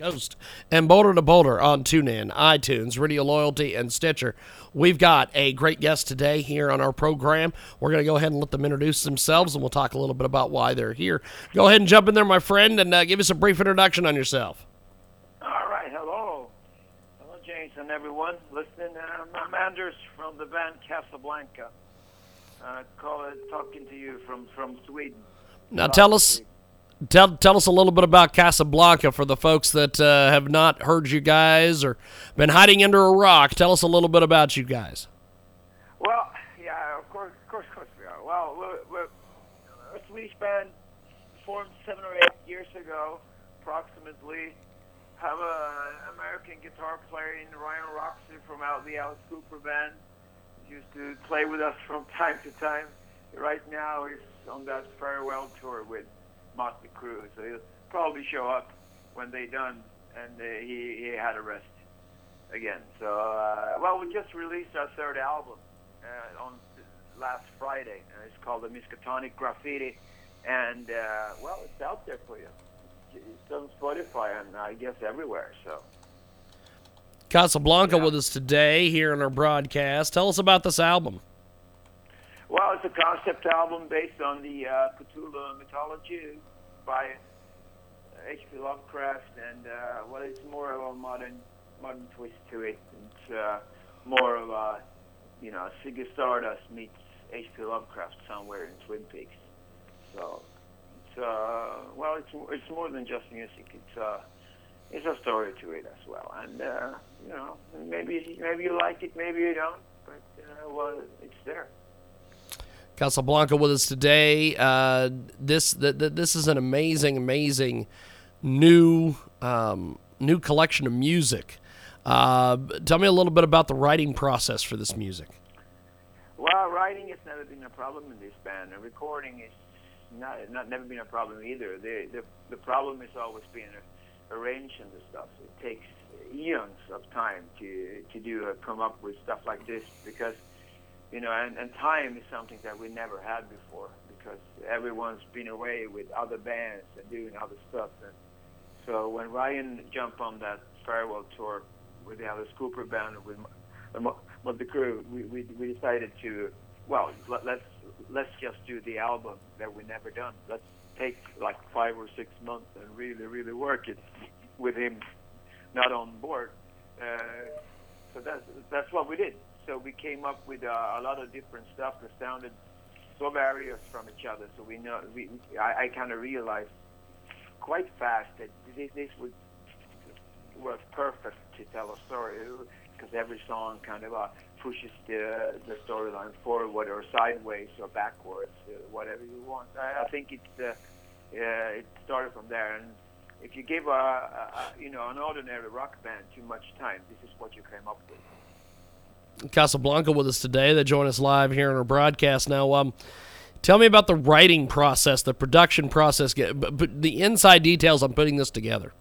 Coast and Boulder to Boulder on TuneIn, iTunes, Radio Loyalty, and Stitcher. We've got a great guest today here on our program. We're going to go ahead and let them introduce themselves, and we'll talk a little bit about why they're here. Go ahead and jump in there, my friend, and uh, give us a brief introduction on yourself. All right, hello. Hello, James and everyone listening. I'm Anders from the band Casablanca. Uh, call it, talking to you from, from Sweden. Now, tell us. Tell, tell us a little bit about Casablanca for the folks that uh, have not heard you guys or been hiding under a rock. Tell us a little bit about you guys. Well, yeah, of course, of course, of course we are. Well, we're, we're a Swedish band formed seven or eight years ago, approximately. Have an American guitar player in Ryan Roxie from out the Alice Cooper band. Used to play with us from time to time. Right now, he's on that farewell tour with Motley Crue, so he'll probably show up when they're done, and uh, he he had a rest again. So, uh, well, we just released our third album uh, on last Friday, and it's called the Miskatonic Graffiti, and uh, well, it's out there for you. It's on Spotify and I guess everywhere. So. Casablanca Yeah. with us today here in our broadcast. Tell us about this album. Well, it's a concept album based on the uh, Cthulhu mythology by H.P. Lovecraft, and uh, well, it's more of a modern modern twist to it. It's uh, more of a you know Ziggy Stardust meets H.P. Lovecraft somewhere in Twin Peaks. So it's uh, well, it's it's more than just music. It's uh, it's a story to it as well, and uh, you know maybe maybe you like it, maybe you don't, but uh, well, it's there. Casablanca with us today. Uh, this th- th- this is an amazing, amazing new um, new collection of music. Uh, tell me a little bit about the writing process for this music. Well, writing has never been a problem in this band, and recording is not not never been a problem either. The the, the problem has always been arranging the stuff. It takes eons of time to to do uh, come up with stuff like this because you know, and, and time is something that we never had before because everyone's been away with other bands and doing other stuff. And so when Ryan jumped on that farewell tour with the Alice Cooper band with the crew, we, we we decided to well let, let's let's just do the album that we never done. Let's take like five or six months and really really work it with him not on board. Uh, so that's that's what we did. So we came up with uh, a lot of different stuff that sounded so various from each other. So we know we, I, I kind of realized quite fast that this, this would was perfect to tell a story because every song kind of uh, pushes the the storyline forward or sideways or backwards, uh, whatever you want. I, I think it's uh, uh, it started from there. And if you give a, a, you know an ordinary rock band too much time, this is what you came up with. Casablanca with us today. They join us live here in our broadcast now. Um, tell me about the writing process, the production process, but, but the inside details on putting this together.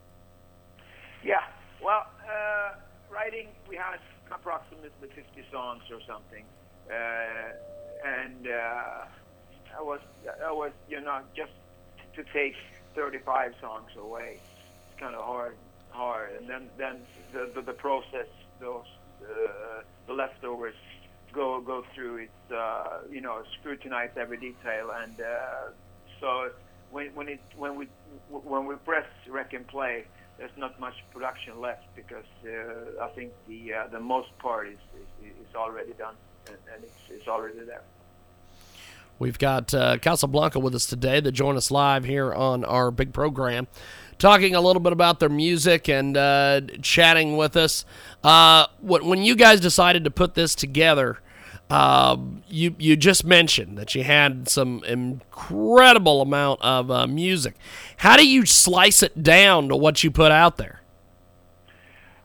Yeah. Well, uh, writing, we had approximately 50 songs or something, uh, and uh, I was, I was, you know, just to take 35 songs away. It's kind of hard, hard, and then, then the, the, the process, those, uh, the leftovers go go through it, uh, you know, scrutinize every detail, and uh, so when when it when we when we press rec and play, there's not much production left because uh, I think the uh, the most part is, is is already done and, and it's it's already there. We've got uh, Casablanca with us today that join us live here on our big program, talking a little bit about their music and uh, chatting with us. Uh, when you guys decided to put this together, Um, you you just mentioned that you had some incredible amount of uh, music. How do you slice it down to what you put out there?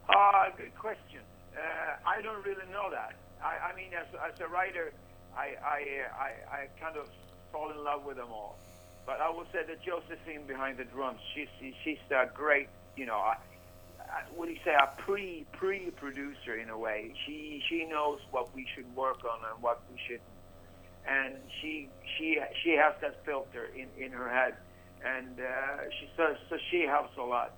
Uh, good question. Uh, I don't really know that. I, I mean, as, as a writer, I, I, I, I kind of fall in love with them all. But I will say that Josephine behind the drums, she's she's a great, you know, I, I, what do you say, a pre pre producer in a way. She she knows what we should work on and what we should, and she she she has that filter in in her head, and uh, she so so she helps a lot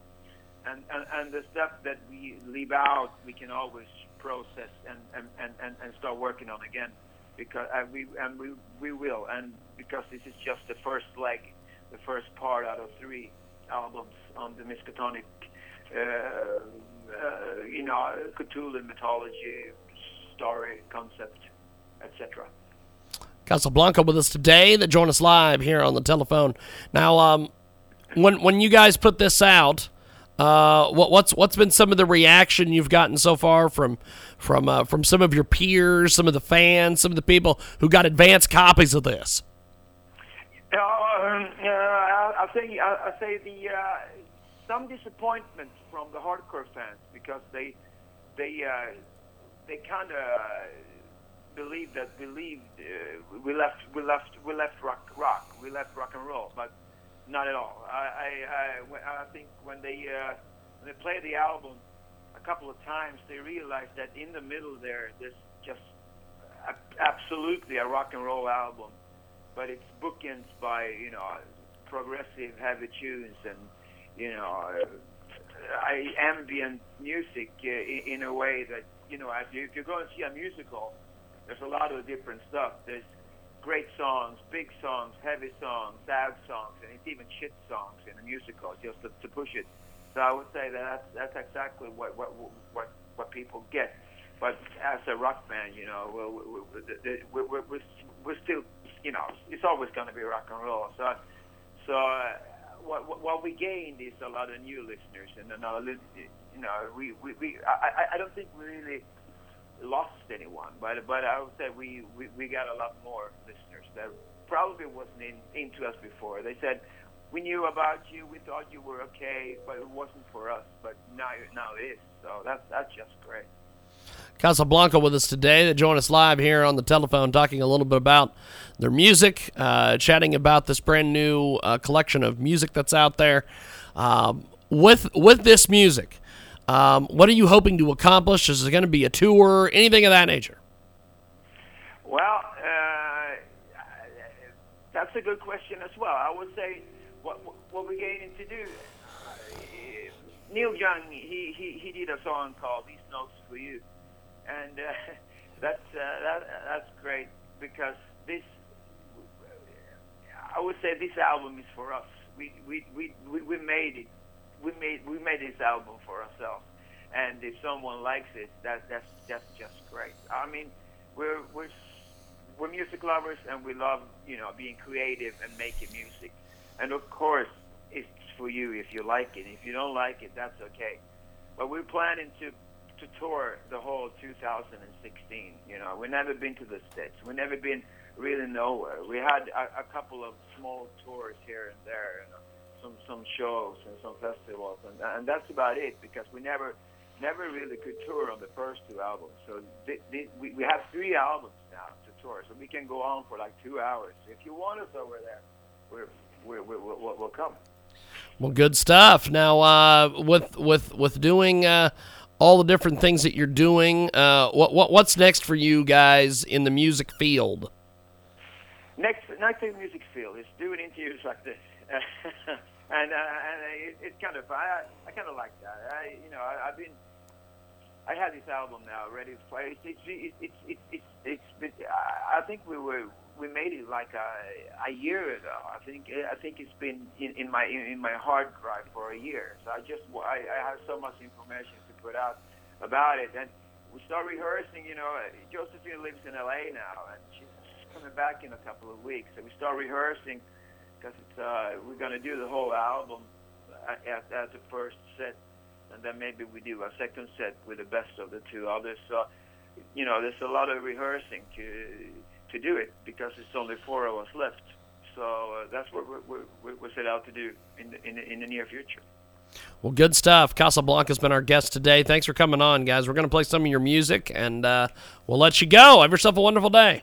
and, and, and the stuff that we leave out, we can always process and, and, and, and start working on again, because and we and we we will, and because this is just the first leg, the first part out of three albums on the Miskatonic, uh, uh, you know, Cthulhu mythology, story, concept, etc. Casablanca with us today that join us live here on the telephone. Now, um, when when you guys put this out, uh, what, what's what's been some of the reaction you've gotten so far from from uh, from some of your peers, some of the fans, some of the people who got advanced copies of this? Uh, um, I, I say I, I say the uh, some disappointment from the hardcore fans because they they uh, they kind of believe that believed uh, we left we left we left rock rock we left rock and roll, but not at all. I I, I, I think when they uh, when they play the album a couple of times, they realize that in the middle there, there's just absolutely a rock and roll album, but it's bookends by you know progressive heavy tunes and you know uh, ambient music uh, in, in a way that you know if you, if you go and see a musical, there's a lot of different stuff. There's great songs, big songs, heavy songs, sad songs, and it's even shit songs in a musical just to, to push it. So I would say that that's, that's exactly what, what what what people get. But as a rock band, you know, we're, we're, we're, we're, we're still, you know, it's always going to be rock and roll. So, so uh, what, what we gained is a lot of new listeners, and another, you know, we, we, we I, I don't think we really lost anyone, but but I would say we, we, we got a lot more listeners that probably wasn't in, into us before. They said we knew about you, we thought you were okay, but it wasn't for us. But now now it is. So that's that's just great. Casablanca with us today. They join us live here on the telephone, talking a little bit about their music, uh, chatting about this brand new uh, collection of music that's out there. Um, with with this music, um, what are you hoping to accomplish? Is it going to be a tour, anything of that nature? Well, uh, that's a good question as well. I would say what what we're getting to do. Uh, Neil Young, he, he he did a song called "These Notes for You," and uh, that's uh, that that's great because this. I would say this album is for us. We we we we, we made it we made we made this album for ourselves, and if someone likes it, that that's that's just great. I mean, we're we're we're music lovers, and we love you know being creative and making music, and of course it's for you if you like it. If you don't like it, that's okay. But we're planning to to tour the whole 2016. You know, we've never been to the states. We've never been really nowhere. We had a, a couple of small tours here and there. You know, some some shows and some festivals, and and that's about it because we never never really could tour on the first two albums. So th- th- we we have three albums now to tour, so we can go on for like two hours. If you want us over there, we're we're, we're we'll, we'll come. Well, good stuff. Now, uh, with with with doing uh, all the different things that you're doing, uh, what what what's next for you guys in the music field? Next, next in the music field is doing interviews like this. and uh, and it, it's kind of I I kind of like that. I you know I, I've been I had this album now ready to play. It's it's it's it's it's, it's, it's I think we were we made it like a a year ago. I think I think it's been in, in my in my hard drive for a year. So I just I, I have so much information to put out about it, and we start rehearsing. You know, Josephine lives in L.A. now, and she's coming back in a couple of weeks. So we start rehearsing because uh, we're gonna do the whole album as, as the first set, and then maybe we do a second set with the best of the two others. So you know, there's a lot of rehearsing to to do it because it's only four of us left. So uh, that's what we're, we're, we're set out to do in the, in the, in the near future. Well, good stuff. Casablanca's been our guest today. Thanks for coming on, guys. We're going to play some of your music, and uh, we'll let you go. Have yourself a wonderful day.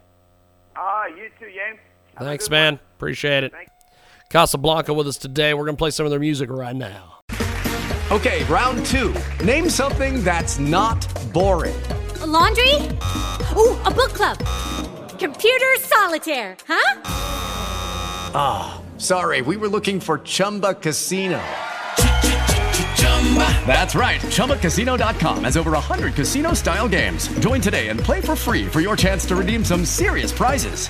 Ah, you too, James. Have Thanks, man. one. Appreciate it. Casablanca with us today. We're going to play some of their music right now. Okay, round two. Name something that's not boring. A laundry? Ooh, a book club. Computer solitaire, huh? Ah, sorry, we were looking for Chumba Casino. That's right. ChumbaCasino.com has over 100 casino style games. Join today and play for free for your chance to redeem some serious prizes.